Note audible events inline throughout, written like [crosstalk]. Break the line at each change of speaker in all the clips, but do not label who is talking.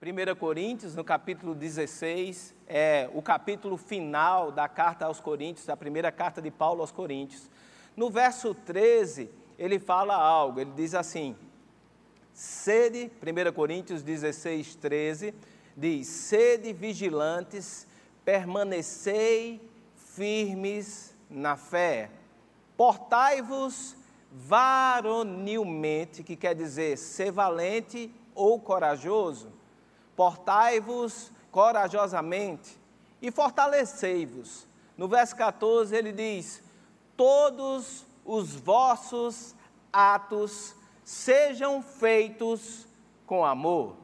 1 Coríntios, no capítulo 16, é o capítulo final da carta aos Coríntios, da primeira carta de Paulo aos Coríntios. No verso 13, ele fala algo, ele diz assim: sede, 1 Coríntios 16, 13, diz: sede vigilantes, permanecei firmes na fé, portai-vos varonilmente, que quer dizer ser valente ou corajoso, portai-vos corajosamente e fortalecei-vos. No verso 14 ele diz: Todos os vossos atos sejam feitos com amor.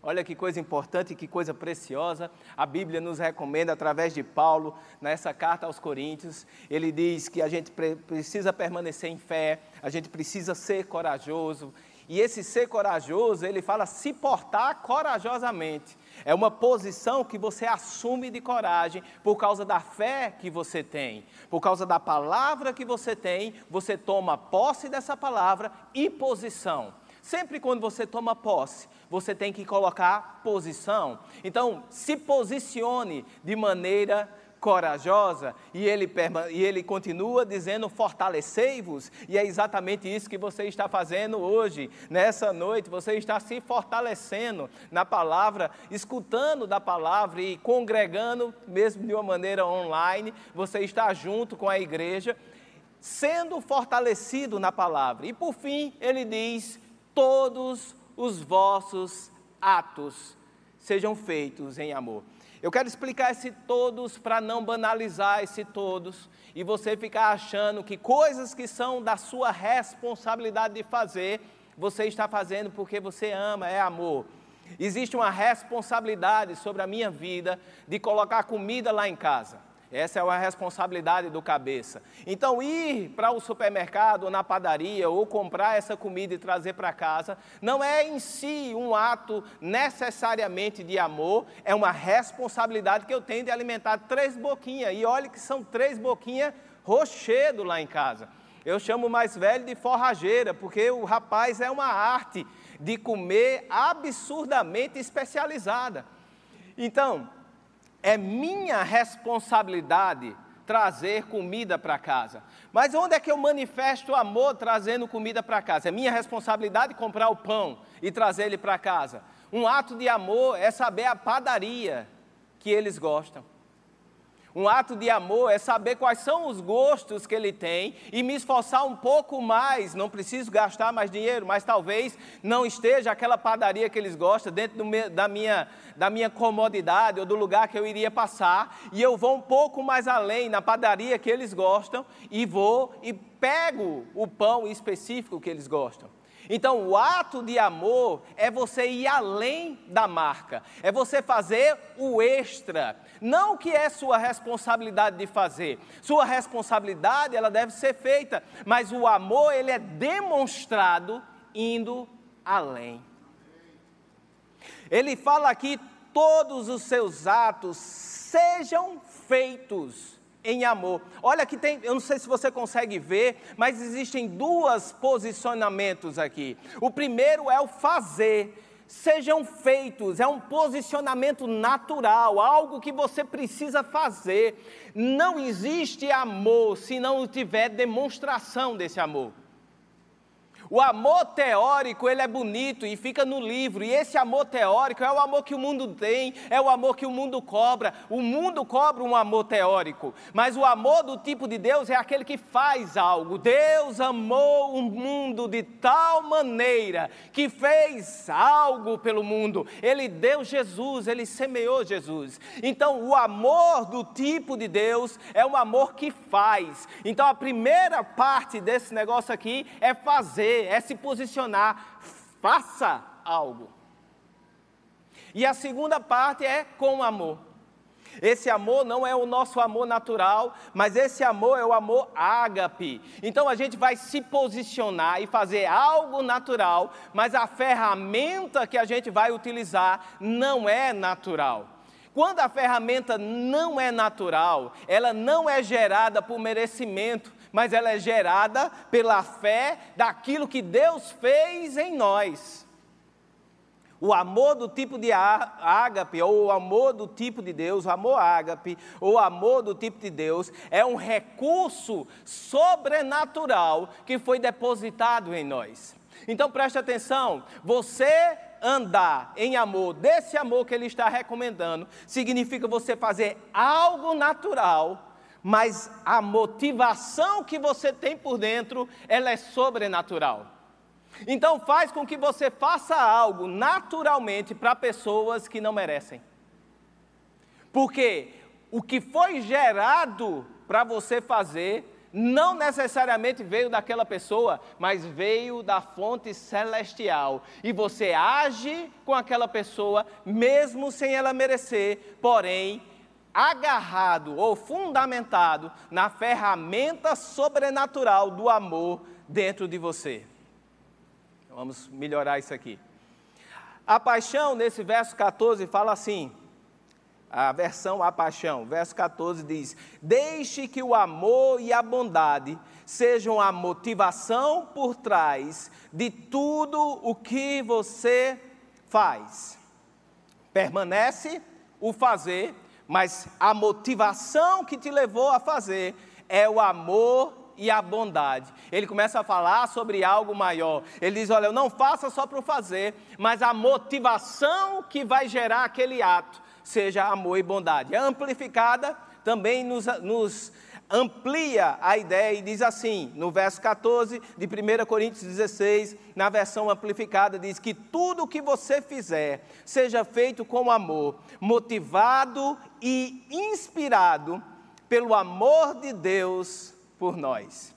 Olha que coisa importante, que coisa preciosa. A Bíblia nos recomenda, através de Paulo, nessa carta aos Coríntios, ele diz que a gente precisa permanecer em fé, a gente precisa ser corajoso. E esse ser corajoso, ele fala se portar corajosamente. É uma posição que você assume de coragem por causa da fé que você tem, por causa da palavra que você tem, você toma posse dessa palavra e posição. Sempre quando você toma posse, você tem que colocar posição. Então, se posicione de maneira corajosa, e ele, e ele continua dizendo: fortalecei-vos, e é exatamente isso que você está fazendo hoje, nessa noite, você está se fortalecendo na palavra, escutando da palavra e congregando, mesmo de uma maneira online, você está junto com a igreja, sendo fortalecido na palavra. E por fim, ele diz: todos os vossos atos sejam feitos em amor. Eu quero explicar esse todos para não banalizar esse todos e você ficar achando que coisas que são da sua responsabilidade de fazer, você está fazendo porque você ama, é amor. Existe uma responsabilidade sobre a minha vida de colocar comida lá em casa. Essa é uma responsabilidade do cabeça. Então, ir para o supermercado ou na padaria ou comprar essa comida e trazer para casa não é em si um ato necessariamente de amor, é uma responsabilidade que eu tenho de alimentar três boquinhas. E olhe que são três boquinhas rochedo lá em casa. Eu chamo o mais velho de forrageira, porque o rapaz é uma arte de comer absurdamente especializada. Então, é minha responsabilidade trazer comida para casa. Mas onde é que eu manifesto amor trazendo comida para casa? É minha responsabilidade comprar o pão e trazer ele para casa. Um ato de amor é saber a padaria que eles gostam. Um ato de amor é saber quais são os gostos que ele tem e me esforçar um pouco mais. Não preciso gastar mais dinheiro, mas talvez não esteja aquela padaria que eles gostam dentro meu, da, minha, da minha comodidade ou do lugar que eu iria passar. E eu vou um pouco mais além na padaria que eles gostam e vou e pego o pão específico que eles gostam. Então, o ato de amor é você ir além da marca, é você fazer o extra, não o que é sua responsabilidade de fazer. Sua responsabilidade, ela deve ser feita, mas o amor, ele é demonstrado indo além. Ele fala aqui: todos os seus atos sejam feitos em amor. Olha que tem, eu não sei se você consegue ver, mas existem dois posicionamentos aqui. O primeiro é o fazer. Sejam feitos, é um posicionamento natural, algo que você precisa fazer. Não existe amor se não tiver demonstração desse amor. O amor teórico, ele é bonito e fica no livro, e esse amor teórico é o amor que o mundo tem, é o amor que o mundo cobra. O mundo cobra um amor teórico, mas o amor do tipo de Deus é aquele que faz algo. Deus amou o mundo de tal maneira que fez algo pelo mundo. Ele deu Jesus, ele semeou Jesus. Então, o amor do tipo de Deus é um amor que faz. Então, a primeira parte desse negócio aqui é fazer é se posicionar, faça algo. E a segunda parte é com amor. Esse amor não é o nosso amor natural, mas esse amor é o amor ágape. Então a gente vai se posicionar e fazer algo natural, mas a ferramenta que a gente vai utilizar não é natural. Quando a ferramenta não é natural, ela não é gerada por merecimento, mas ela é gerada pela fé daquilo que Deus fez em nós. O amor do tipo de ágape, ou o amor do tipo de Deus, o amor ágape, ou o amor do tipo de Deus, é um recurso sobrenatural que foi depositado em nós. Então preste atenção, você andar em amor, desse amor que ele está recomendando, significa você fazer algo natural, mas a motivação que você tem por dentro, ela é sobrenatural. Então faz com que você faça algo naturalmente para pessoas que não merecem. Porque o que foi gerado para você fazer não necessariamente veio daquela pessoa, mas veio da fonte celestial. E você age com aquela pessoa, mesmo sem ela merecer, porém, agarrado ou fundamentado na ferramenta sobrenatural do amor dentro de você. Vamos melhorar isso aqui. A paixão, nesse verso 14, fala assim: a versão A Paixão, verso 14 diz: Deixe que o amor e a bondade sejam a motivação por trás de tudo o que você faz. Permanece o fazer, mas a motivação que te levou a fazer é o amor e a bondade. Ele começa a falar sobre algo maior. Ele diz: Olha, não faça só para fazer, mas a motivação que vai gerar aquele ato seja amor e bondade. A amplificada também nos, nos amplia a ideia e diz assim, no verso 14 de 1 Coríntios 16, na versão amplificada, diz que tudo o que você fizer seja feito com amor, motivado e inspirado pelo amor de Deus por nós.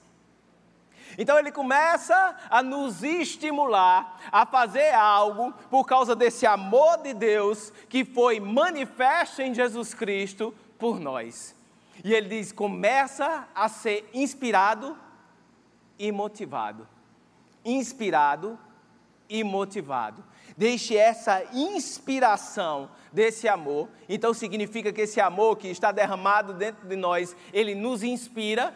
Então ele começa a nos estimular a fazer algo por causa desse amor de Deus que foi manifesto em Jesus Cristo por nós. E ele diz: começa a ser inspirado e motivado. Inspirado e motivado. Deixe essa inspiração desse amor. Então significa que esse amor que está derramado dentro de nós, ele nos inspira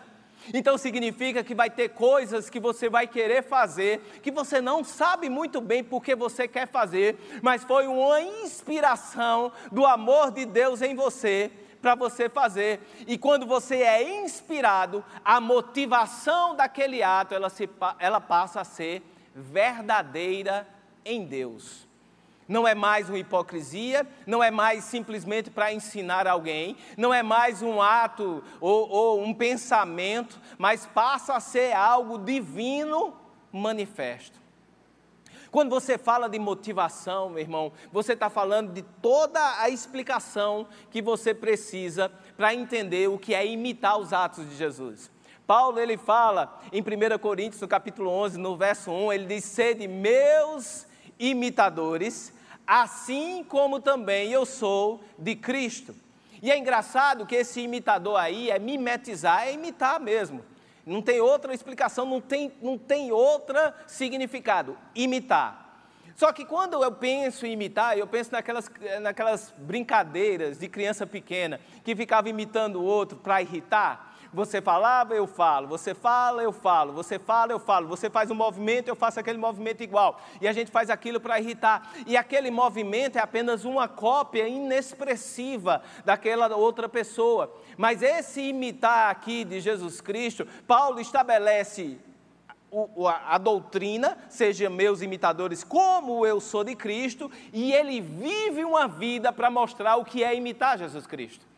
então significa que vai ter coisas que você vai querer fazer, que você não sabe muito bem porque você quer fazer, mas foi uma inspiração do amor de Deus em você para você fazer. E quando você é inspirado, a motivação daquele ato, ela, se, ela passa a ser verdadeira em Deus não é mais uma hipocrisia, não é mais simplesmente para ensinar alguém, não é mais um ato ou, ou um pensamento, mas passa a ser algo divino manifesto. Quando você fala de motivação, meu irmão, você está falando de toda a explicação que você precisa para entender o que é imitar os atos de Jesus. Paulo ele fala em 1 Coríntios, no capítulo 11, no verso 1, ele diz: Sede meus imitadores, assim como também eu sou de Cristo. E é engraçado que esse imitador aí é mimetizar, é imitar mesmo. Não tem outra explicação, não tem, não tem outro significado. Imitar. Só que quando eu penso em imitar, eu penso naquelas, naquelas brincadeiras de criança pequena que ficava imitando o outro para irritar. Você falava, eu falo. Você fala, eu falo. Você fala, eu falo. Você faz um movimento, eu faço aquele movimento igual. E a gente faz aquilo para irritar. E aquele movimento é apenas uma cópia inexpressiva daquela outra pessoa. Mas esse imitar aqui de Jesus Cristo, Paulo estabelece a doutrina, seja meus imitadores, como eu sou de Cristo, e ele vive uma vida para mostrar o que é imitar Jesus Cristo.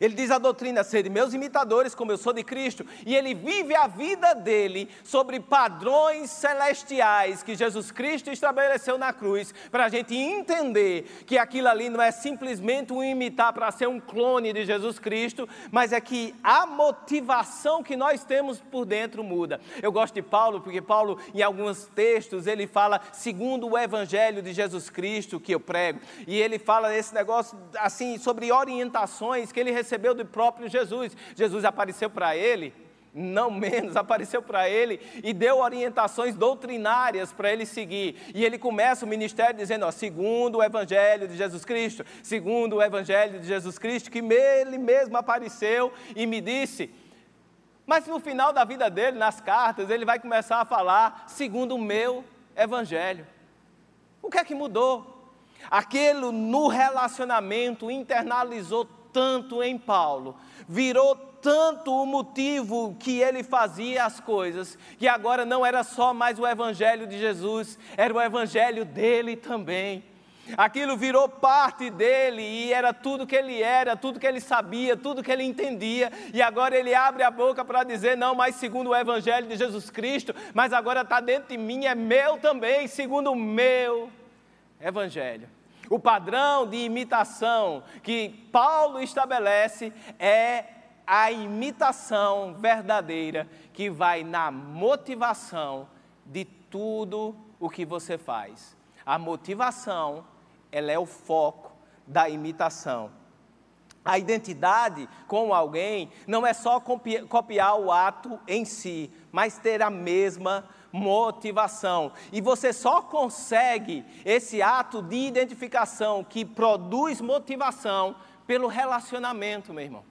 Ele diz a doutrina ser meus imitadores, como eu sou de Cristo, e ele vive a vida dele sobre padrões celestiais que Jesus Cristo estabeleceu na cruz, para a gente entender que aquilo ali não é simplesmente um imitar para ser um clone de Jesus Cristo, mas é que a motivação que nós temos por dentro muda. Eu gosto de Paulo, porque Paulo, em alguns textos, ele fala segundo o evangelho de Jesus Cristo que eu prego, e ele fala esse negócio assim sobre orientações que ele recebeu recebeu do próprio Jesus. Jesus apareceu para ele, não menos, [laughs] apareceu para ele e deu orientações doutrinárias para ele seguir. E ele começa o ministério dizendo: ó, segundo o Evangelho de Jesus Cristo, segundo o Evangelho de Jesus Cristo, que ele mesmo apareceu e me disse. Mas no final da vida dele, nas cartas, ele vai começar a falar segundo o meu Evangelho. O que é que mudou? Aquilo no relacionamento internalizou tanto em Paulo, virou tanto o motivo que ele fazia as coisas, que agora não era só mais o evangelho de Jesus, era o evangelho dele também. Aquilo virou parte dele e era tudo que ele era, tudo que ele sabia, tudo que ele entendia. E agora ele abre a boca para dizer: não, mas segundo o Evangelho de Jesus Cristo, mas agora está dentro de mim, é meu também, segundo o meu Evangelho. O padrão de imitação que Paulo estabelece é a imitação verdadeira que vai na motivação de tudo o que você faz. A motivação ela é o foco da imitação. A identidade com alguém não é só copiar o ato em si, mas ter a mesma motivação. E você só consegue esse ato de identificação que produz motivação pelo relacionamento, meu irmão.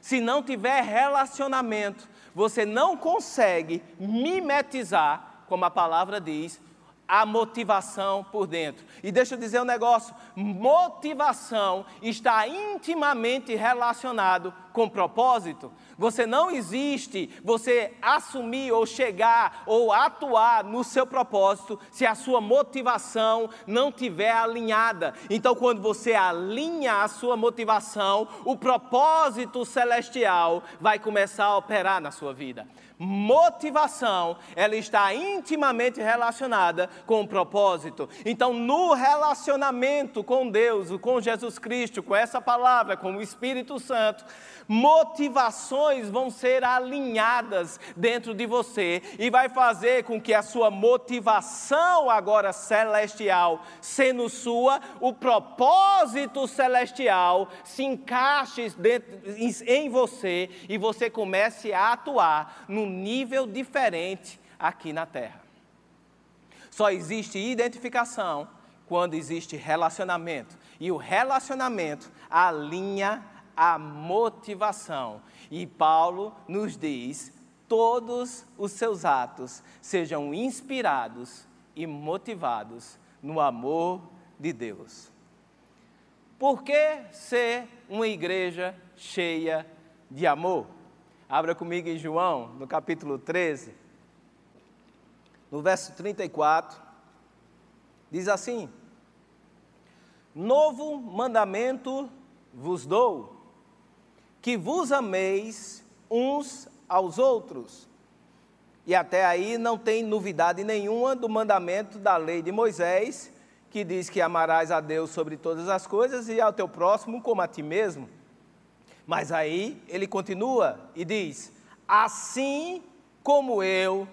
Se não tiver relacionamento, você não consegue mimetizar, como a palavra diz, a motivação por dentro. E deixa eu dizer um negócio: motivação está intimamente relacionado com propósito. Você não existe, você assumir ou chegar ou atuar no seu propósito se a sua motivação não tiver alinhada. Então, quando você alinha a sua motivação, o propósito celestial vai começar a operar na sua vida motivação, ela está intimamente relacionada com o propósito. Então, no relacionamento com Deus, com Jesus Cristo, com essa palavra, com o Espírito Santo, motivações vão ser alinhadas dentro de você e vai fazer com que a sua motivação agora celestial, sendo sua, o propósito celestial se encaixe dentro, em você e você comece a atuar num nível diferente aqui na Terra. Só existe identificação quando existe relacionamento. E o relacionamento alinha a motivação. E Paulo nos diz: todos os seus atos sejam inspirados e motivados no amor de Deus. Por que ser uma igreja cheia de amor? Abra comigo em João, no capítulo 13, no verso 34, diz assim: Novo mandamento vos dou, que vos ameis uns aos outros. E até aí não tem novidade nenhuma do mandamento da lei de Moisés, que diz que amarás a Deus sobre todas as coisas e ao teu próximo como a ti mesmo. Mas aí ele continua e diz: Assim como eu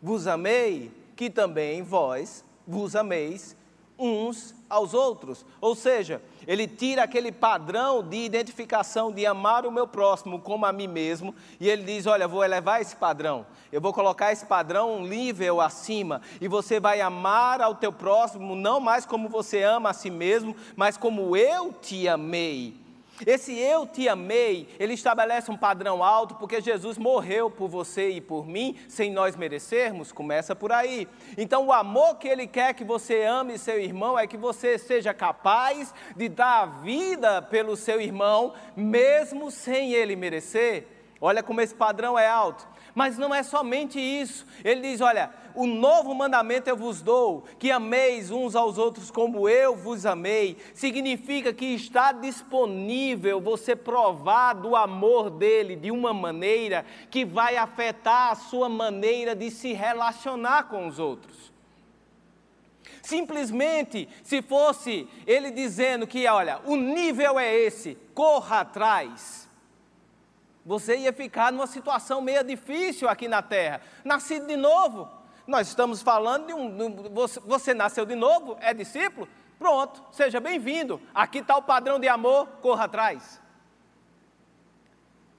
vos amei, que também vós vos ameis uns aos outros. Ou seja, ele tira aquele padrão de identificação de amar o meu próximo como a mim mesmo e ele diz: Olha, vou elevar esse padrão, eu vou colocar esse padrão um nível acima e você vai amar ao teu próximo não mais como você ama a si mesmo, mas como eu te amei. Esse eu te amei, ele estabelece um padrão alto, porque Jesus morreu por você e por mim, sem nós merecermos, começa por aí. Então, o amor que ele quer que você ame seu irmão é que você seja capaz de dar a vida pelo seu irmão, mesmo sem ele merecer. Olha como esse padrão é alto. Mas não é somente isso. Ele diz: Olha, o novo mandamento eu vos dou, que ameis uns aos outros como eu vos amei. Significa que está disponível você provar do amor dele de uma maneira que vai afetar a sua maneira de se relacionar com os outros. Simplesmente, se fosse ele dizendo que, olha, o nível é esse, corra atrás você ia ficar numa situação meio difícil aqui na terra. Nascido de novo. Nós estamos falando de um. Você, você nasceu de novo, é discípulo? Pronto, seja bem-vindo. Aqui está o padrão de amor, corra atrás.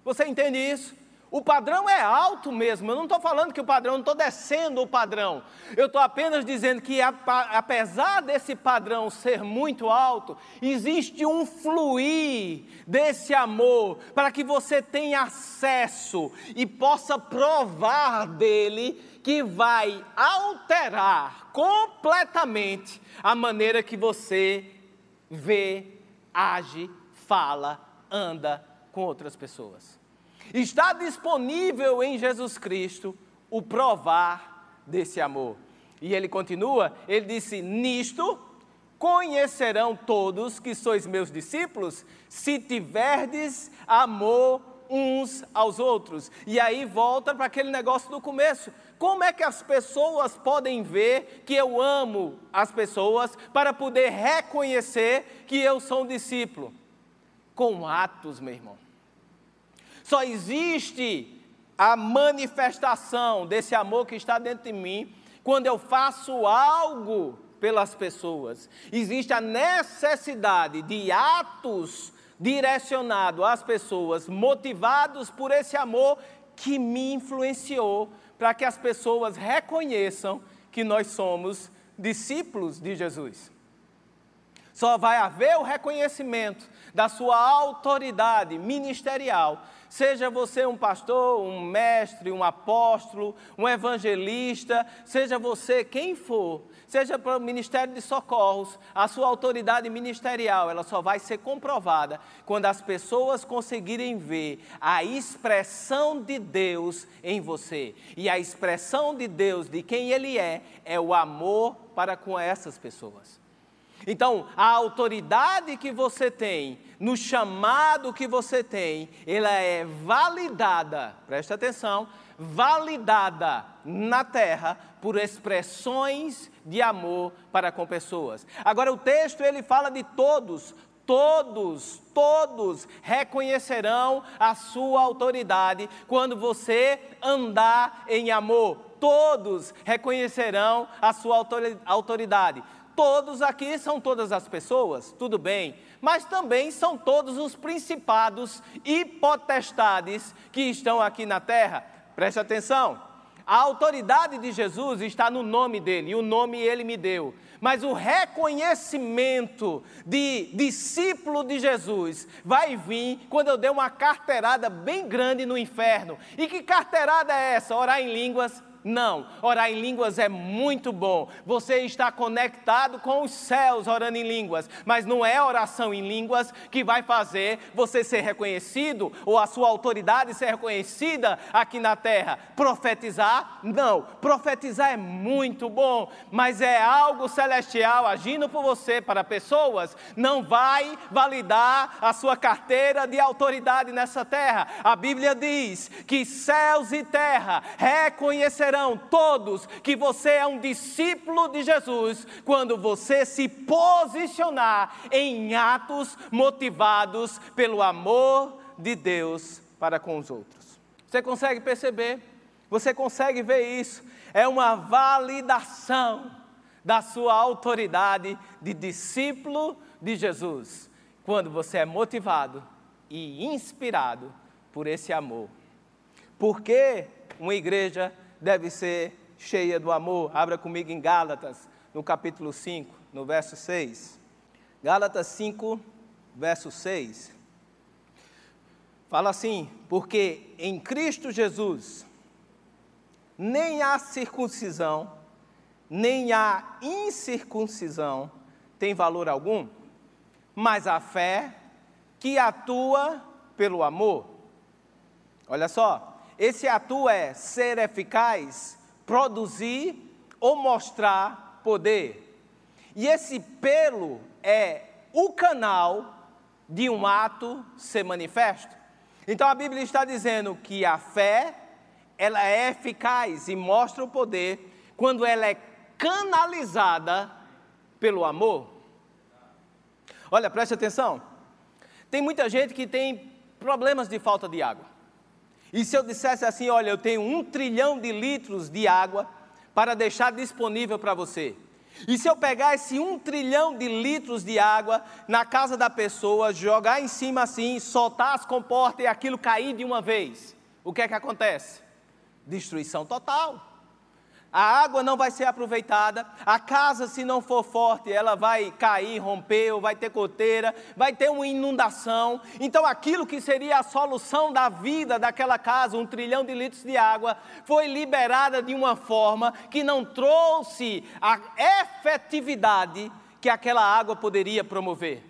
Você entende isso? O padrão é alto mesmo. Eu não estou falando que o padrão, não estou descendo o padrão. Eu estou apenas dizendo que, apesar desse padrão ser muito alto, existe um fluir desse amor para que você tenha acesso e possa provar dele, que vai alterar completamente a maneira que você vê, age, fala, anda com outras pessoas. Está disponível em Jesus Cristo o provar desse amor. E ele continua, ele disse: Nisto conhecerão todos que sois meus discípulos, se tiverdes amor uns aos outros. E aí volta para aquele negócio do começo. Como é que as pessoas podem ver que eu amo as pessoas para poder reconhecer que eu sou um discípulo? Com atos, meu irmão. Só existe a manifestação desse amor que está dentro de mim quando eu faço algo pelas pessoas. Existe a necessidade de atos direcionados às pessoas, motivados por esse amor que me influenciou, para que as pessoas reconheçam que nós somos discípulos de Jesus. Só vai haver o reconhecimento da sua autoridade ministerial Seja você um pastor, um mestre, um apóstolo, um evangelista, seja você quem for, seja para o Ministério de Socorros, a sua autoridade ministerial, ela só vai ser comprovada quando as pessoas conseguirem ver a expressão de Deus em você. E a expressão de Deus, de quem Ele é, é o amor para com essas pessoas. Então, a autoridade que você tem, no chamado que você tem, ela é validada, presta atenção, validada na terra por expressões de amor para com pessoas. Agora o texto ele fala de todos, todos, todos reconhecerão a sua autoridade quando você andar em amor. Todos reconhecerão a sua autoridade todos aqui são todas as pessoas, tudo bem, mas também são todos os principados e potestades que estão aqui na terra. Preste atenção. A autoridade de Jesus está no nome dele, e o nome ele me deu. Mas o reconhecimento de discípulo de Jesus vai vir quando eu der uma carteirada bem grande no inferno. E que carteirada é essa? Orar em línguas, não, orar em línguas é muito bom. Você está conectado com os céus orando em línguas, mas não é oração em línguas que vai fazer você ser reconhecido ou a sua autoridade ser reconhecida aqui na terra. Profetizar? Não. Profetizar é muito bom, mas é algo celestial agindo por você para pessoas, não vai validar a sua carteira de autoridade nessa terra. A Bíblia diz que céus e terra reconhecerão todos que você é um discípulo de Jesus quando você se posicionar em atos motivados pelo amor de Deus para com os outros. Você consegue perceber? Você consegue ver isso? É uma validação da sua autoridade de discípulo de Jesus, quando você é motivado e inspirado por esse amor. Porque uma igreja deve ser cheia do amor. Abra comigo em Gálatas, no capítulo 5, no verso 6. Gálatas 5, verso 6. Fala assim: porque em Cristo Jesus nem a circuncisão, nem a incircuncisão tem valor algum, mas a fé que atua pelo amor. Olha só, esse ato é ser eficaz, produzir ou mostrar poder. E esse pelo é o canal de um ato ser manifesto. Então a Bíblia está dizendo que a fé, ela é eficaz e mostra o poder quando ela é canalizada pelo amor. Olha, preste atenção. Tem muita gente que tem problemas de falta de água. E se eu dissesse assim: olha, eu tenho um trilhão de litros de água para deixar disponível para você. E se eu pegar esse um trilhão de litros de água na casa da pessoa, jogar em cima assim, soltar as comportas e aquilo cair de uma vez, o que é que acontece? Destruição total. A água não vai ser aproveitada, a casa, se não for forte, ela vai cair, romper, ou vai ter goteira, vai ter uma inundação. Então, aquilo que seria a solução da vida daquela casa, um trilhão de litros de água, foi liberada de uma forma que não trouxe a efetividade que aquela água poderia promover.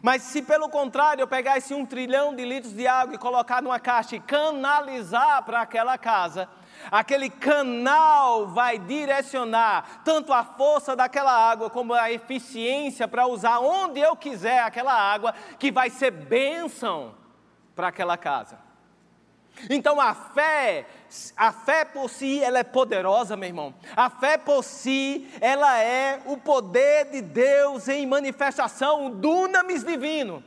Mas se pelo contrário eu pegar esse um trilhão de litros de água e colocar numa caixa e canalizar para aquela casa, aquele canal vai direcionar tanto a força daquela água como a eficiência para usar onde eu quiser aquela água, que vai ser bênção para aquela casa. Então a fé, a fé por si, ela é poderosa, meu irmão. A fé por si, ela é o poder de Deus em manifestação, o dunamis divino.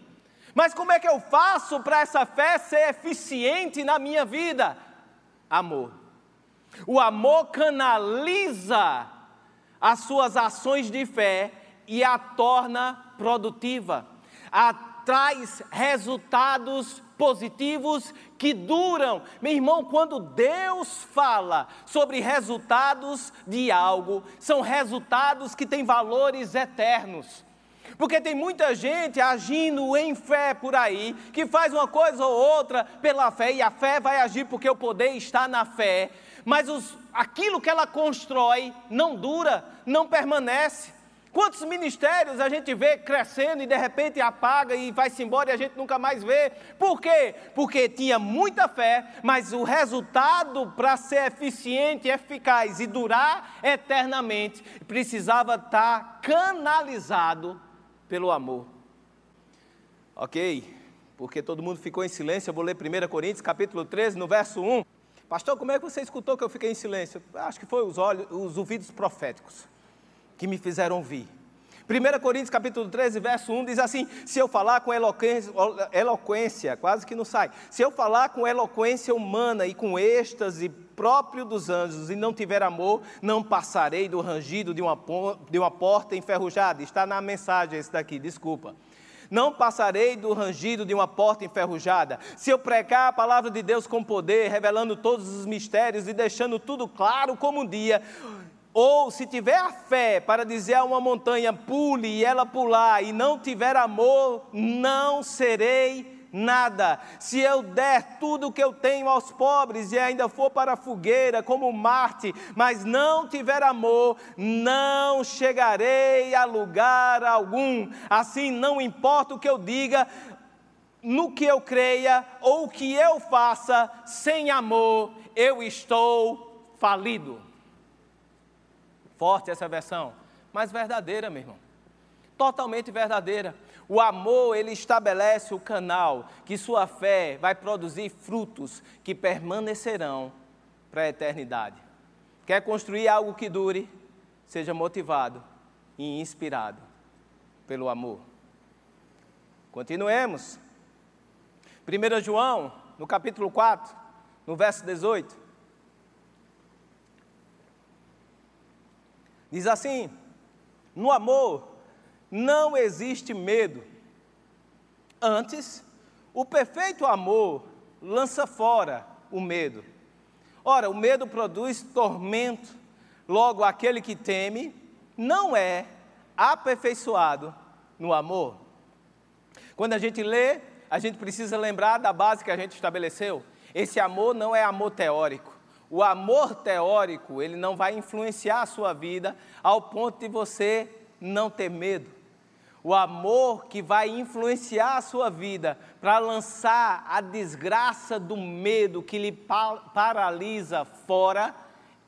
Mas como é que eu faço para essa fé ser eficiente na minha vida? Amor. O amor canaliza as suas ações de fé e a torna produtiva. Traz resultados positivos que duram. Meu irmão, quando Deus fala sobre resultados de algo, são resultados que têm valores eternos. Porque tem muita gente agindo em fé por aí, que faz uma coisa ou outra pela fé, e a fé vai agir porque o poder está na fé, mas os, aquilo que ela constrói não dura, não permanece. Quantos ministérios a gente vê crescendo e de repente apaga e vai-se embora e a gente nunca mais vê? Por quê? Porque tinha muita fé, mas o resultado para ser eficiente, eficaz e durar eternamente precisava estar canalizado pelo amor. Ok? Porque todo mundo ficou em silêncio, eu vou ler 1 Coríntios capítulo 13, no verso 1. Pastor, como é que você escutou que eu fiquei em silêncio? Acho que foi os, olhos, os ouvidos proféticos que me fizeram ouvir. 1 Coríntios capítulo 13, verso 1 diz assim: Se eu falar com eloquência, eloquência, quase que não sai. Se eu falar com eloquência humana e com êxtase próprio dos anjos e não tiver amor, não passarei do rangido de uma, de uma porta enferrujada. Está na mensagem esse daqui, desculpa. Não passarei do rangido de uma porta enferrujada. Se eu pregar a palavra de Deus com poder, revelando todos os mistérios e deixando tudo claro como um dia, ou se tiver a fé para dizer a uma montanha, pule e ela pular, e não tiver amor, não serei nada. Se eu der tudo o que eu tenho aos pobres e ainda for para a fogueira como Marte, mas não tiver amor, não chegarei a lugar algum. Assim, não importa o que eu diga, no que eu creia ou o que eu faça, sem amor, eu estou falido. Forte essa versão, mas verdadeira, meu irmão. Totalmente verdadeira. O amor, ele estabelece o canal que sua fé vai produzir frutos que permanecerão para a eternidade. Quer construir algo que dure? Seja motivado e inspirado pelo amor. Continuemos. 1 João, no capítulo 4, no verso 18. Diz assim: no amor não existe medo. Antes, o perfeito amor lança fora o medo. Ora, o medo produz tormento, logo aquele que teme não é aperfeiçoado no amor. Quando a gente lê, a gente precisa lembrar da base que a gente estabeleceu. Esse amor não é amor teórico. O amor teórico, ele não vai influenciar a sua vida ao ponto de você não ter medo. O amor que vai influenciar a sua vida para lançar a desgraça do medo que lhe paralisa fora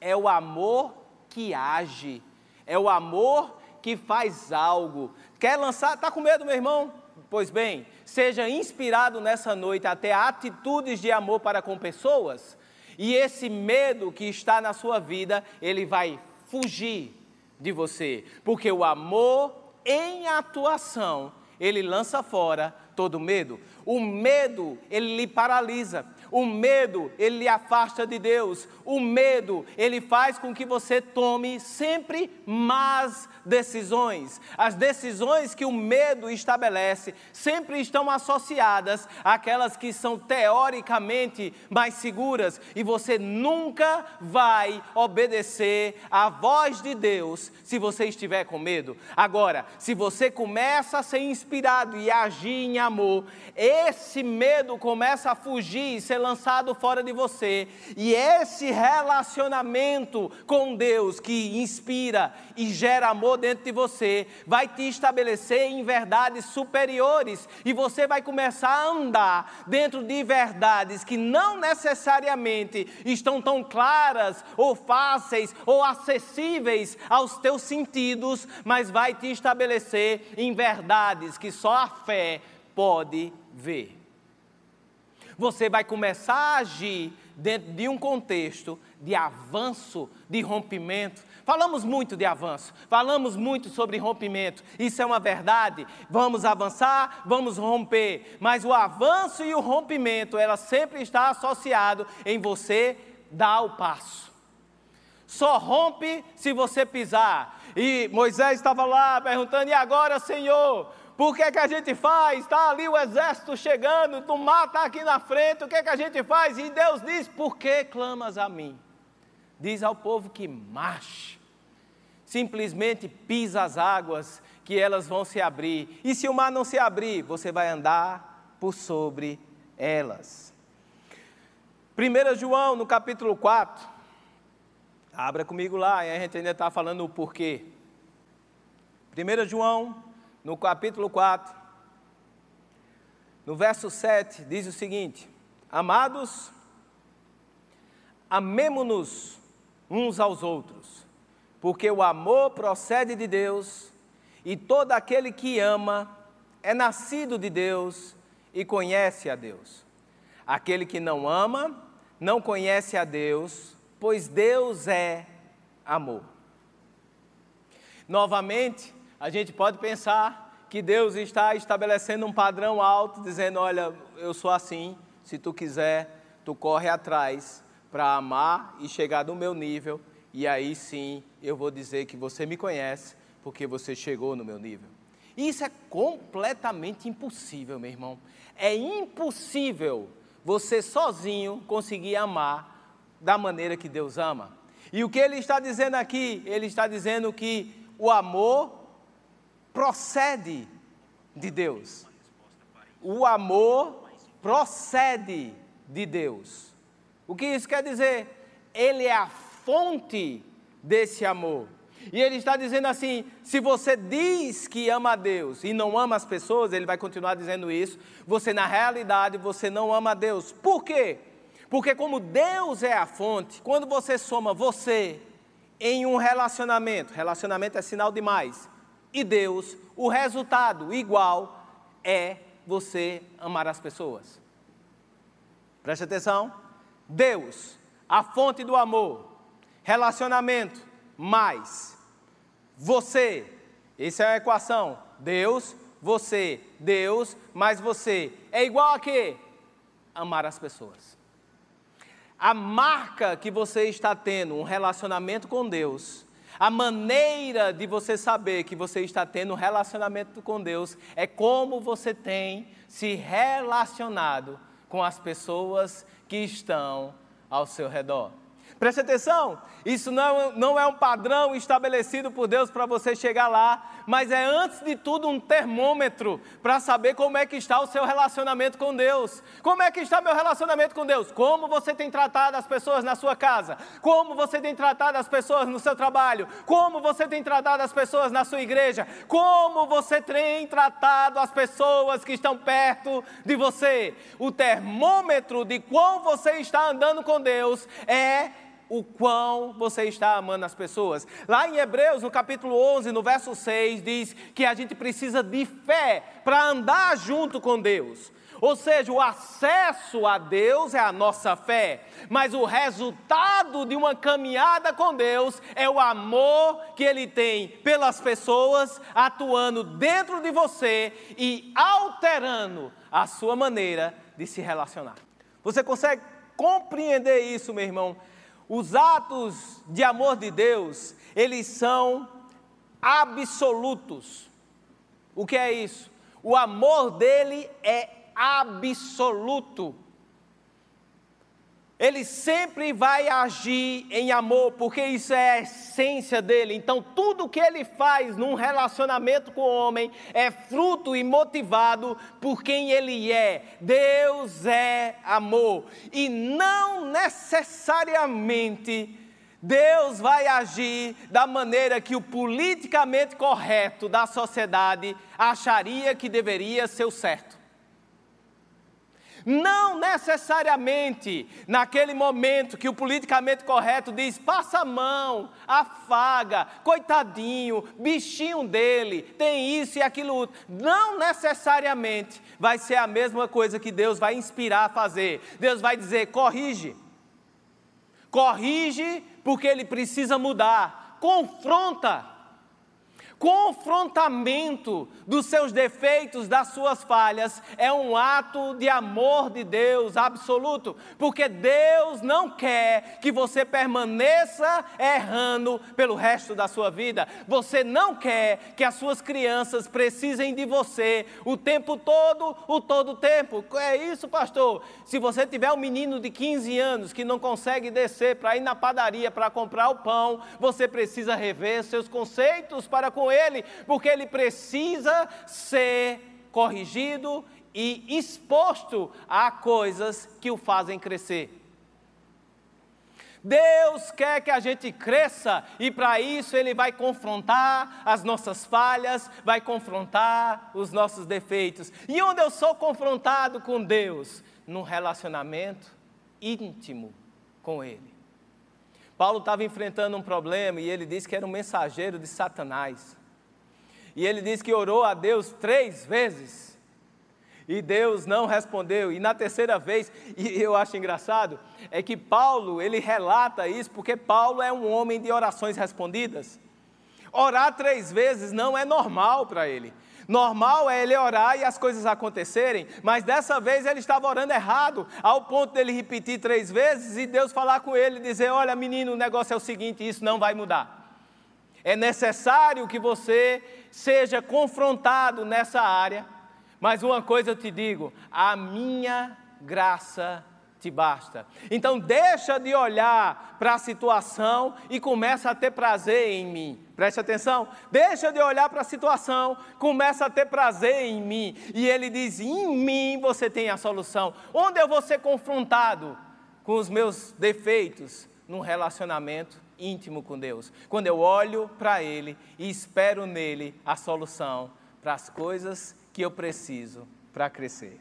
é o amor que age, é o amor que faz algo. Quer lançar? Está com medo, meu irmão? Pois bem, seja inspirado nessa noite a ter atitudes de amor para com pessoas e esse medo que está na sua vida, ele vai fugir de você, porque o amor em atuação, ele lança fora todo medo. O medo, ele lhe paralisa. O medo, ele lhe afasta de Deus. O medo, ele faz com que você tome sempre más decisões. As decisões que o medo estabelece sempre estão associadas àquelas que são teoricamente mais seguras e você nunca vai obedecer à voz de Deus se você estiver com medo. Agora, se você começa a ser inspirado e agir em amor, esse medo começa a fugir e ser lançado fora de você, e esse relacionamento com Deus que inspira e gera amor dentro de você, vai te estabelecer em verdades superiores, e você vai começar a andar dentro de verdades que não necessariamente estão tão claras ou fáceis ou acessíveis aos teus sentidos, mas vai te estabelecer em verdades que só a fé pode ver. Você vai começar a agir dentro de um contexto de avanço, de rompimento. Falamos muito de avanço, falamos muito sobre rompimento, isso é uma verdade. Vamos avançar, vamos romper, mas o avanço e o rompimento, ela sempre está associado em você dar o passo. Só rompe se você pisar. E Moisés estava lá perguntando: e agora, Senhor? Por que, que a gente faz? Está ali o exército chegando, o mar está aqui na frente, o que, que a gente faz? E Deus diz: Por que clamas a mim? Diz ao povo que marche, simplesmente pisa as águas, que elas vão se abrir. E se o mar não se abrir, você vai andar por sobre elas. 1 João, no capítulo 4, abra comigo lá, e a gente ainda está falando o porquê. 1 João, no capítulo 4, no verso 7, diz o seguinte: Amados, amemo-nos uns aos outros, porque o amor procede de Deus, e todo aquele que ama é nascido de Deus e conhece a Deus. Aquele que não ama, não conhece a Deus, pois Deus é amor. Novamente, a gente pode pensar que Deus está estabelecendo um padrão alto, dizendo: Olha, eu sou assim, se tu quiser, tu corre atrás para amar e chegar no meu nível, e aí sim eu vou dizer que você me conhece, porque você chegou no meu nível. Isso é completamente impossível, meu irmão. É impossível você sozinho conseguir amar da maneira que Deus ama. E o que ele está dizendo aqui? Ele está dizendo que o amor procede de Deus. O amor procede de Deus. O que isso quer dizer? Ele é a fonte desse amor. E ele está dizendo assim: se você diz que ama a Deus e não ama as pessoas, ele vai continuar dizendo isso, você na realidade você não ama a Deus. Por quê? Porque como Deus é a fonte, quando você soma você em um relacionamento, relacionamento é sinal de mais, e Deus, o resultado igual é você amar as pessoas. Preste atenção. Deus, a fonte do amor, relacionamento, mais você. Essa é a equação. Deus, você, Deus, mais você. É igual a quê? Amar as pessoas. A marca que você está tendo um relacionamento com Deus a maneira de você saber que você está tendo um relacionamento com Deus é como você tem se relacionado com as pessoas que estão ao seu redor. Preste atenção, isso não, não é um padrão estabelecido por Deus para você chegar lá, mas é antes de tudo um termômetro para saber como é que está o seu relacionamento com Deus. Como é que está meu relacionamento com Deus? Como você tem tratado as pessoas na sua casa? Como você tem tratado as pessoas no seu trabalho? Como você tem tratado as pessoas na sua igreja? Como você tem tratado as pessoas que estão perto de você? O termômetro de quão você está andando com Deus é o quão você está amando as pessoas. Lá em Hebreus, no capítulo 11, no verso 6, diz que a gente precisa de fé para andar junto com Deus. Ou seja, o acesso a Deus é a nossa fé, mas o resultado de uma caminhada com Deus é o amor que Ele tem pelas pessoas, atuando dentro de você e alterando a sua maneira de se relacionar. Você consegue compreender isso, meu irmão? Os atos de amor de Deus, eles são absolutos. O que é isso? O amor dele é absoluto. Ele sempre vai agir em amor, porque isso é a essência dele. Então, tudo que ele faz num relacionamento com o homem é fruto e motivado por quem ele é. Deus é amor. E não necessariamente Deus vai agir da maneira que o politicamente correto da sociedade acharia que deveria ser o certo. Não necessariamente naquele momento que o politicamente correto diz: passa a mão, afaga, coitadinho, bichinho dele, tem isso e aquilo outro. Não necessariamente vai ser a mesma coisa que Deus vai inspirar a fazer. Deus vai dizer: corrige. Corrige porque ele precisa mudar. Confronta confrontamento dos seus defeitos, das suas falhas, é um ato de amor de Deus absoluto, porque Deus não quer que você permaneça errando pelo resto da sua vida. Você não quer que as suas crianças precisem de você o tempo todo, o todo tempo. É isso, pastor. Se você tiver um menino de 15 anos que não consegue descer para ir na padaria para comprar o pão, você precisa rever seus conceitos para com ele ele, porque ele precisa ser corrigido e exposto a coisas que o fazem crescer. Deus quer que a gente cresça e para isso Ele vai confrontar as nossas falhas, vai confrontar os nossos defeitos. E onde eu sou confrontado com Deus? Num relacionamento íntimo com Ele. Paulo estava enfrentando um problema e ele disse que era um mensageiro de Satanás. E ele diz que orou a Deus três vezes. E Deus não respondeu. E na terceira vez, e eu acho engraçado, é que Paulo, ele relata isso porque Paulo é um homem de orações respondidas. Orar três vezes não é normal para ele. Normal é ele orar e as coisas acontecerem, mas dessa vez ele estava orando errado, ao ponto dele repetir três vezes e Deus falar com ele e dizer: Olha, menino, o negócio é o seguinte, isso não vai mudar. É necessário que você seja confrontado nessa área, mas uma coisa eu te digo: a minha graça te basta. Então deixa de olhar para a situação e começa a ter prazer em mim. Preste atenção. Deixa de olhar para a situação, começa a ter prazer em mim. E ele diz: "Em mim você tem a solução". Onde eu vou ser confrontado com os meus defeitos num relacionamento íntimo com Deus. Quando eu olho para Ele e espero nele a solução para as coisas que eu preciso para crescer.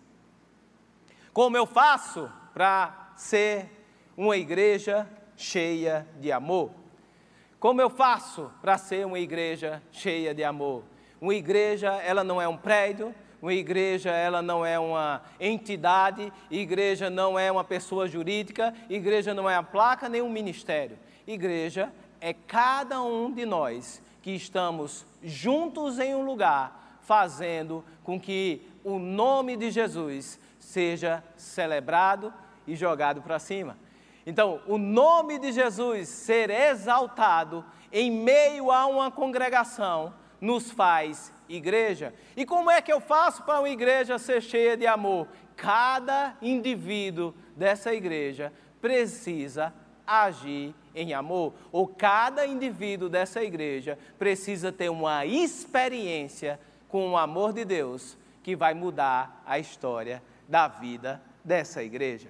Como eu faço para ser uma igreja cheia de amor? Como eu faço para ser uma igreja cheia de amor? Uma igreja, ela não é um prédio, uma igreja, ela não é uma entidade, igreja não é uma pessoa jurídica, igreja não é uma placa nem um ministério. Igreja é cada um de nós que estamos juntos em um lugar, fazendo com que o nome de Jesus seja celebrado e jogado para cima. Então, o nome de Jesus ser exaltado em meio a uma congregação nos faz igreja. E como é que eu faço para uma igreja ser cheia de amor? Cada indivíduo dessa igreja precisa agir em amor, ou cada indivíduo dessa igreja precisa ter uma experiência com o amor de Deus que vai mudar a história da vida dessa igreja.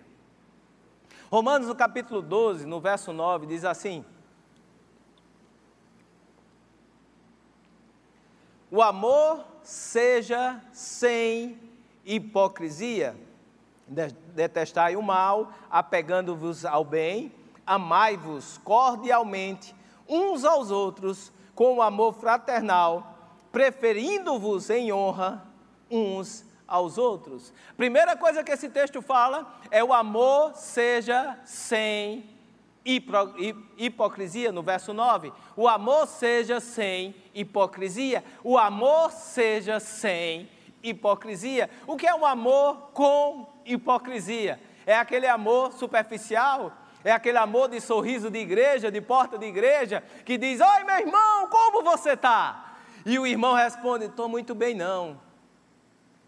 Romanos, no capítulo 12, no verso 9, diz assim: O amor seja sem hipocrisia, detestai o mal, apegando-vos ao bem amai-vos cordialmente uns aos outros com o amor fraternal, preferindo-vos em honra uns aos outros. Primeira coisa que esse texto fala é o amor seja sem hipocrisia, no verso 9. O amor seja sem hipocrisia. O amor seja sem hipocrisia. O que é um amor com hipocrisia? É aquele amor superficial? É aquele amor de sorriso de igreja, de porta de igreja, que diz: Oi, meu irmão, como você está? E o irmão responde: Estou muito bem, não.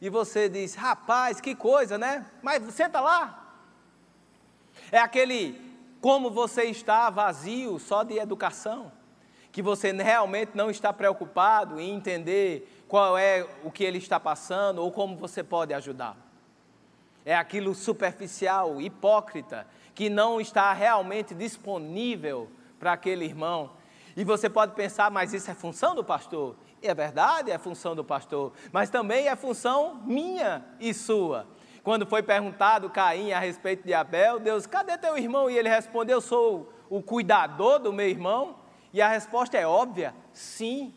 E você diz: Rapaz, que coisa, né? Mas senta lá. É aquele como você está vazio só de educação, que você realmente não está preocupado em entender qual é o que ele está passando ou como você pode ajudá-lo. É aquilo superficial, hipócrita, que não está realmente disponível para aquele irmão. E você pode pensar, mas isso é função do pastor? E é verdade, é função do pastor, mas também é função minha e sua. Quando foi perguntado Caim a respeito de Abel, Deus, cadê teu irmão? E ele respondeu: Eu sou o cuidador do meu irmão. E a resposta é óbvia: sim.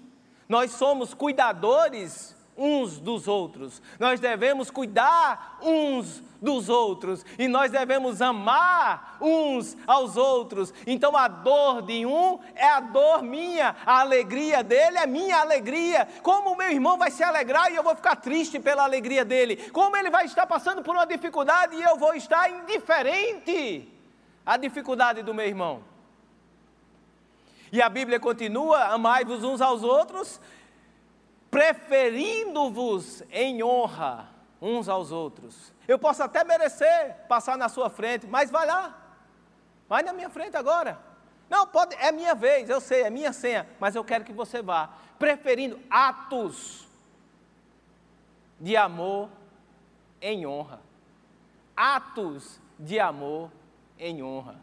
Nós somos cuidadores uns dos outros. Nós devemos cuidar uns dos outros e nós devemos amar uns aos outros. Então a dor de um é a dor minha, a alegria dele é minha alegria. Como o meu irmão vai se alegrar e eu vou ficar triste pela alegria dele? Como ele vai estar passando por uma dificuldade e eu vou estar indiferente à dificuldade do meu irmão? E a Bíblia continua: amai-vos uns aos outros preferindo-vos em honra uns aos outros. Eu posso até merecer passar na sua frente, mas vai lá, vai na minha frente agora. Não, pode, é minha vez, eu sei, é minha senha, mas eu quero que você vá, preferindo atos de amor em honra. Atos de amor em honra.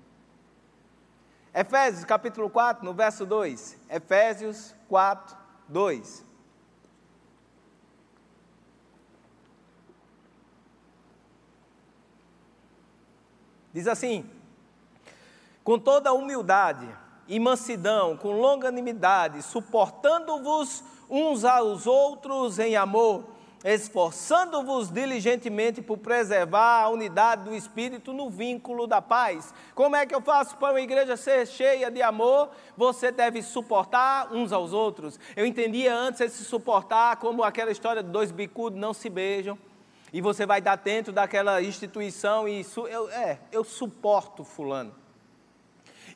Efésios capítulo 4, no verso 2. Efésios 4, 2. Diz assim: com toda humildade e mansidão, com longanimidade, suportando-vos uns aos outros em amor, esforçando-vos diligentemente por preservar a unidade do Espírito no vínculo da paz. Como é que eu faço para uma igreja ser cheia de amor? Você deve suportar uns aos outros. Eu entendia antes esse suportar como aquela história de dois bicudos não se beijam e você vai dar dentro daquela instituição e eu, é, eu suporto fulano.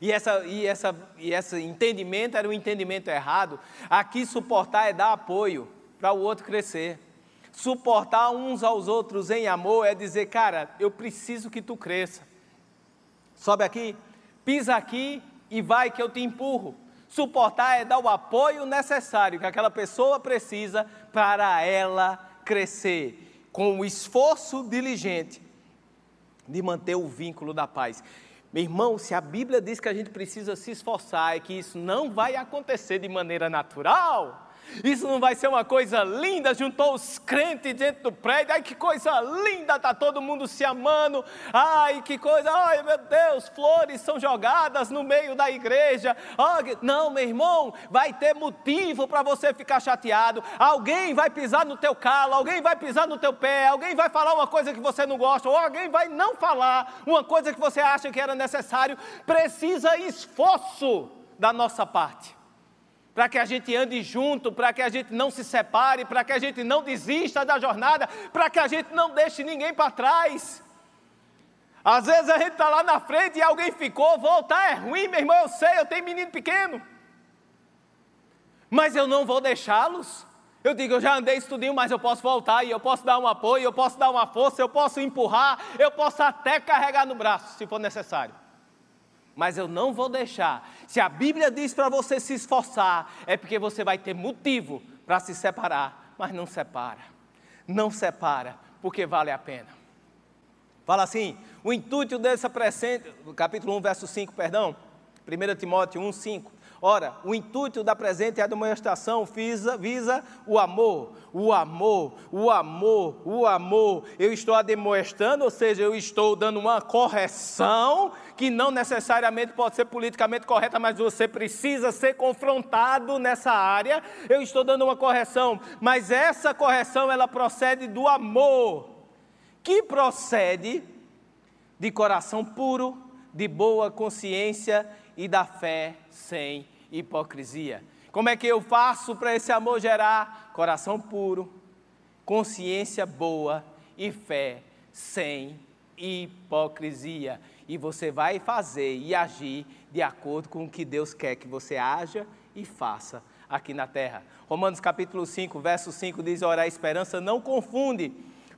E, essa, e, essa, e esse entendimento era um entendimento errado. Aqui suportar é dar apoio para o outro crescer. Suportar uns aos outros em amor é dizer, cara, eu preciso que tu cresça. Sobe aqui, pisa aqui e vai que eu te empurro. Suportar é dar o apoio necessário que aquela pessoa precisa para ela crescer com o esforço diligente de manter o vínculo da paz. Meu irmão, se a Bíblia diz que a gente precisa se esforçar e que isso não vai acontecer de maneira natural, isso não vai ser uma coisa linda, juntou os crentes dentro do prédio, ai que coisa linda, está todo mundo se amando, ai que coisa, ai meu Deus, flores são jogadas no meio da igreja, não meu irmão, vai ter motivo para você ficar chateado, alguém vai pisar no teu calo, alguém vai pisar no teu pé, alguém vai falar uma coisa que você não gosta, ou alguém vai não falar uma coisa que você acha que era necessário, precisa esforço da nossa parte para que a gente ande junto, para que a gente não se separe, para que a gente não desista da jornada, para que a gente não deixe ninguém para trás. Às vezes a gente está lá na frente e alguém ficou, voltar é ruim, meu irmão, eu sei, eu tenho menino pequeno. Mas eu não vou deixá-los. Eu digo, eu já andei estudinho, mas eu posso voltar e eu posso dar um apoio, eu posso dar uma força, eu posso empurrar, eu posso até carregar no braço, se for necessário mas eu não vou deixar. Se a Bíblia diz para você se esforçar, é porque você vai ter motivo para se separar, mas não separa. Não separa, porque vale a pena. Fala assim: o intuito dessa presente, capítulo 1, verso 5, perdão, 1 Timóteo 1, 5. Ora, o intuito da presente demonstração visa, visa o amor, o amor, o amor, o amor. Eu estou a demonstrando, ou seja, eu estou dando uma correção que não necessariamente pode ser politicamente correta, mas você precisa ser confrontado nessa área. Eu estou dando uma correção, mas essa correção ela procede do amor, que procede de coração puro, de boa consciência e da fé sem hipocrisia. Como é que eu faço para esse amor gerar coração puro, consciência boa e fé sem hipocrisia. E você vai fazer e agir de acordo com o que Deus quer que você haja e faça aqui na terra. Romanos capítulo 5, verso 5 diz: Ora, a esperança não confunde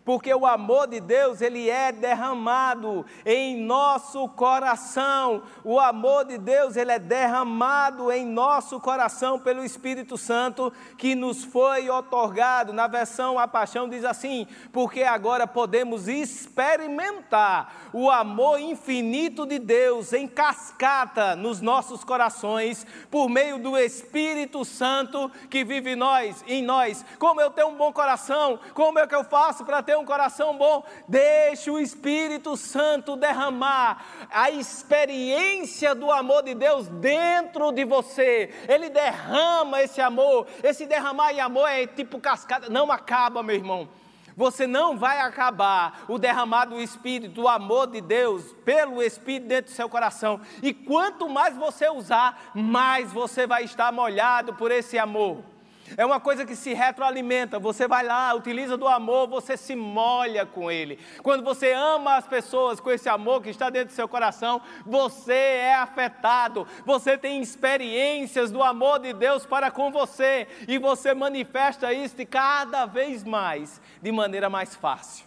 porque o amor de Deus ele é derramado em nosso coração. O amor de Deus ele é derramado em nosso coração pelo Espírito Santo que nos foi otorgado. Na versão A Paixão diz assim: porque agora podemos experimentar o amor infinito de Deus em cascata nos nossos corações por meio do Espírito Santo que vive em nós, em nós. Como eu tenho um bom coração? Como é que eu faço para ter ter um coração bom, deixe o Espírito Santo derramar a experiência do amor de Deus dentro de você. Ele derrama esse amor. Esse derramar em amor é tipo cascata, não acaba, meu irmão. Você não vai acabar o derramar do Espírito, do amor de Deus, pelo Espírito dentro do seu coração. E quanto mais você usar, mais você vai estar molhado por esse amor. É uma coisa que se retroalimenta. Você vai lá, utiliza do amor, você se molha com ele. Quando você ama as pessoas com esse amor que está dentro do seu coração, você é afetado. Você tem experiências do amor de Deus para com você e você manifesta isso cada vez mais, de maneira mais fácil.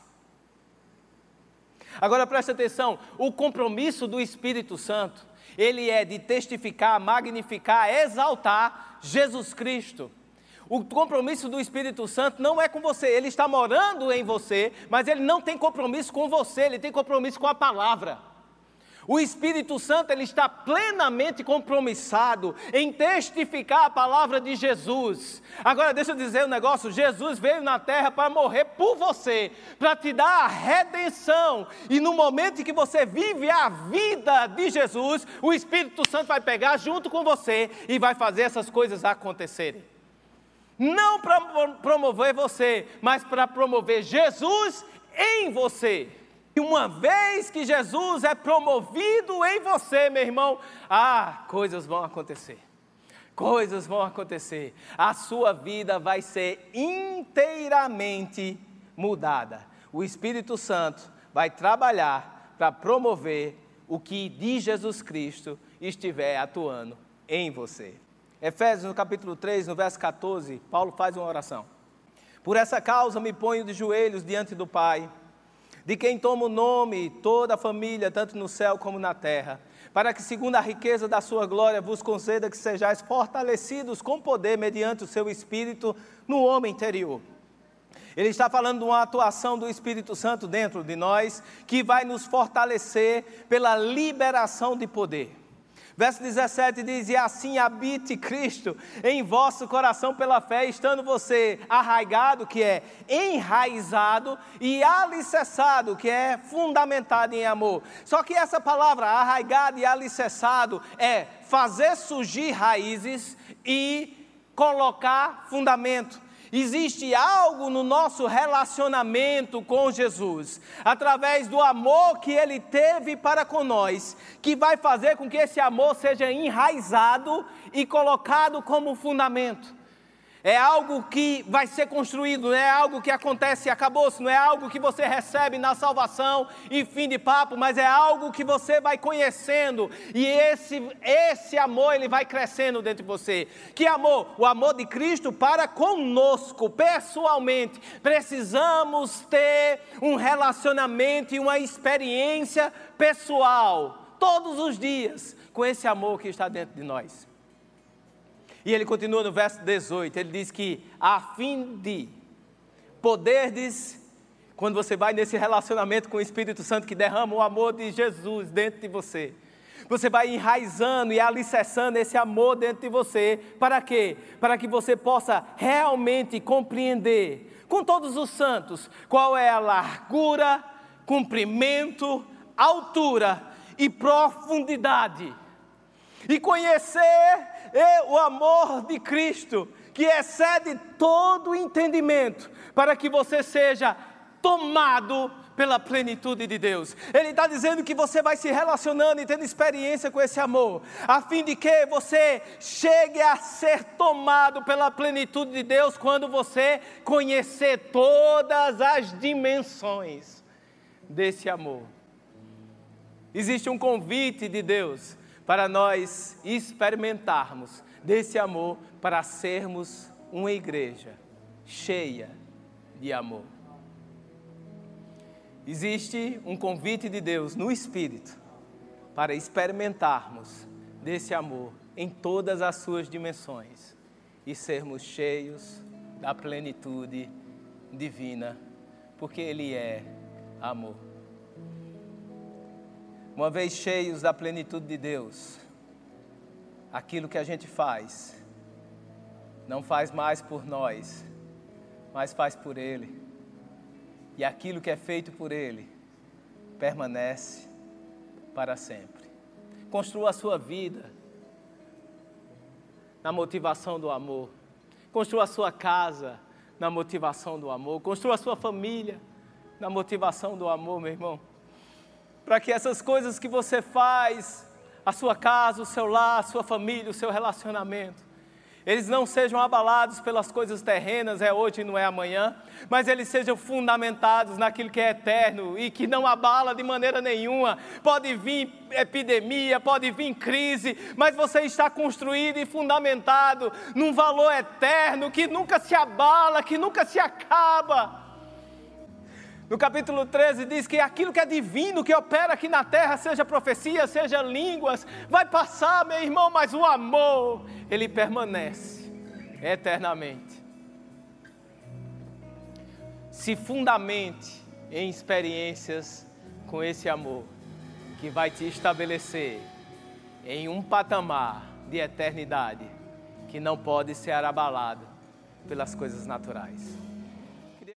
Agora preste atenção, o compromisso do Espírito Santo, ele é de testificar, magnificar, exaltar Jesus Cristo. O compromisso do Espírito Santo não é com você, ele está morando em você, mas ele não tem compromisso com você, ele tem compromisso com a palavra. O Espírito Santo ele está plenamente compromissado em testificar a palavra de Jesus. Agora deixa eu dizer um negócio: Jesus veio na terra para morrer por você, para te dar a redenção. E no momento em que você vive a vida de Jesus, o Espírito Santo vai pegar junto com você e vai fazer essas coisas acontecerem não para promover você, mas para promover Jesus em você. E uma vez que Jesus é promovido em você, meu irmão, ah, coisas vão acontecer. Coisas vão acontecer. A sua vida vai ser inteiramente mudada. O Espírito Santo vai trabalhar para promover o que de Jesus Cristo estiver atuando em você. Efésios, no capítulo 3, no verso 14, Paulo faz uma oração. Por essa causa me ponho de joelhos diante do Pai, de quem toma o nome toda a família, tanto no céu como na terra, para que, segundo a riqueza da sua glória, vos conceda que sejais fortalecidos com poder mediante o seu Espírito no homem interior. Ele está falando de uma atuação do Espírito Santo dentro de nós, que vai nos fortalecer pela liberação de poder. Verso 17 diz: E assim habite Cristo em vosso coração pela fé, estando você arraigado, que é enraizado, e alicerçado, que é fundamentado em amor. Só que essa palavra, arraigado e alicerçado, é fazer surgir raízes e colocar fundamento. Existe algo no nosso relacionamento com Jesus, através do amor que Ele teve para com nós, que vai fazer com que esse amor seja enraizado e colocado como fundamento é algo que vai ser construído, não é algo que acontece e acabou-se, não é algo que você recebe na salvação e fim de papo, mas é algo que você vai conhecendo e esse, esse amor ele vai crescendo dentro de você. Que amor? O amor de Cristo para conosco, pessoalmente. Precisamos ter um relacionamento e uma experiência pessoal, todos os dias, com esse amor que está dentro de nós. E ele continua no verso 18, ele diz que a fim de poderdes, quando você vai nesse relacionamento com o Espírito Santo que derrama o amor de Jesus dentro de você, você vai enraizando e alicerçando esse amor dentro de você, para quê? Para que você possa realmente compreender com todos os santos qual é a largura, comprimento, altura e profundidade. E conhecer e o amor de Cristo, que excede todo entendimento, para que você seja tomado pela plenitude de Deus. Ele está dizendo que você vai se relacionando e tendo experiência com esse amor, a fim de que você chegue a ser tomado pela plenitude de Deus quando você conhecer todas as dimensões desse amor. existe um convite de Deus para nós experimentarmos desse amor para sermos uma igreja cheia de amor. Existe um convite de Deus no Espírito para experimentarmos desse amor em todas as suas dimensões e sermos cheios da plenitude divina, porque Ele é amor. Uma vez cheios da plenitude de Deus, aquilo que a gente faz, não faz mais por nós, mas faz por Ele. E aquilo que é feito por Ele permanece para sempre. Construa a sua vida na motivação do amor. Construa a sua casa na motivação do amor. Construa a sua família na motivação do amor, meu irmão. Para que essas coisas que você faz, a sua casa, o seu lar, a sua família, o seu relacionamento, eles não sejam abalados pelas coisas terrenas, é hoje e não é amanhã, mas eles sejam fundamentados naquilo que é eterno e que não abala de maneira nenhuma. Pode vir epidemia, pode vir crise, mas você está construído e fundamentado num valor eterno que nunca se abala, que nunca se acaba. No capítulo 13 diz que aquilo que é divino, que opera aqui na terra, seja profecia, seja línguas, vai passar, meu irmão, mas o amor, ele permanece eternamente. Se fundamente em experiências com esse amor, que vai te estabelecer em um patamar de eternidade que não pode ser abalado pelas coisas naturais.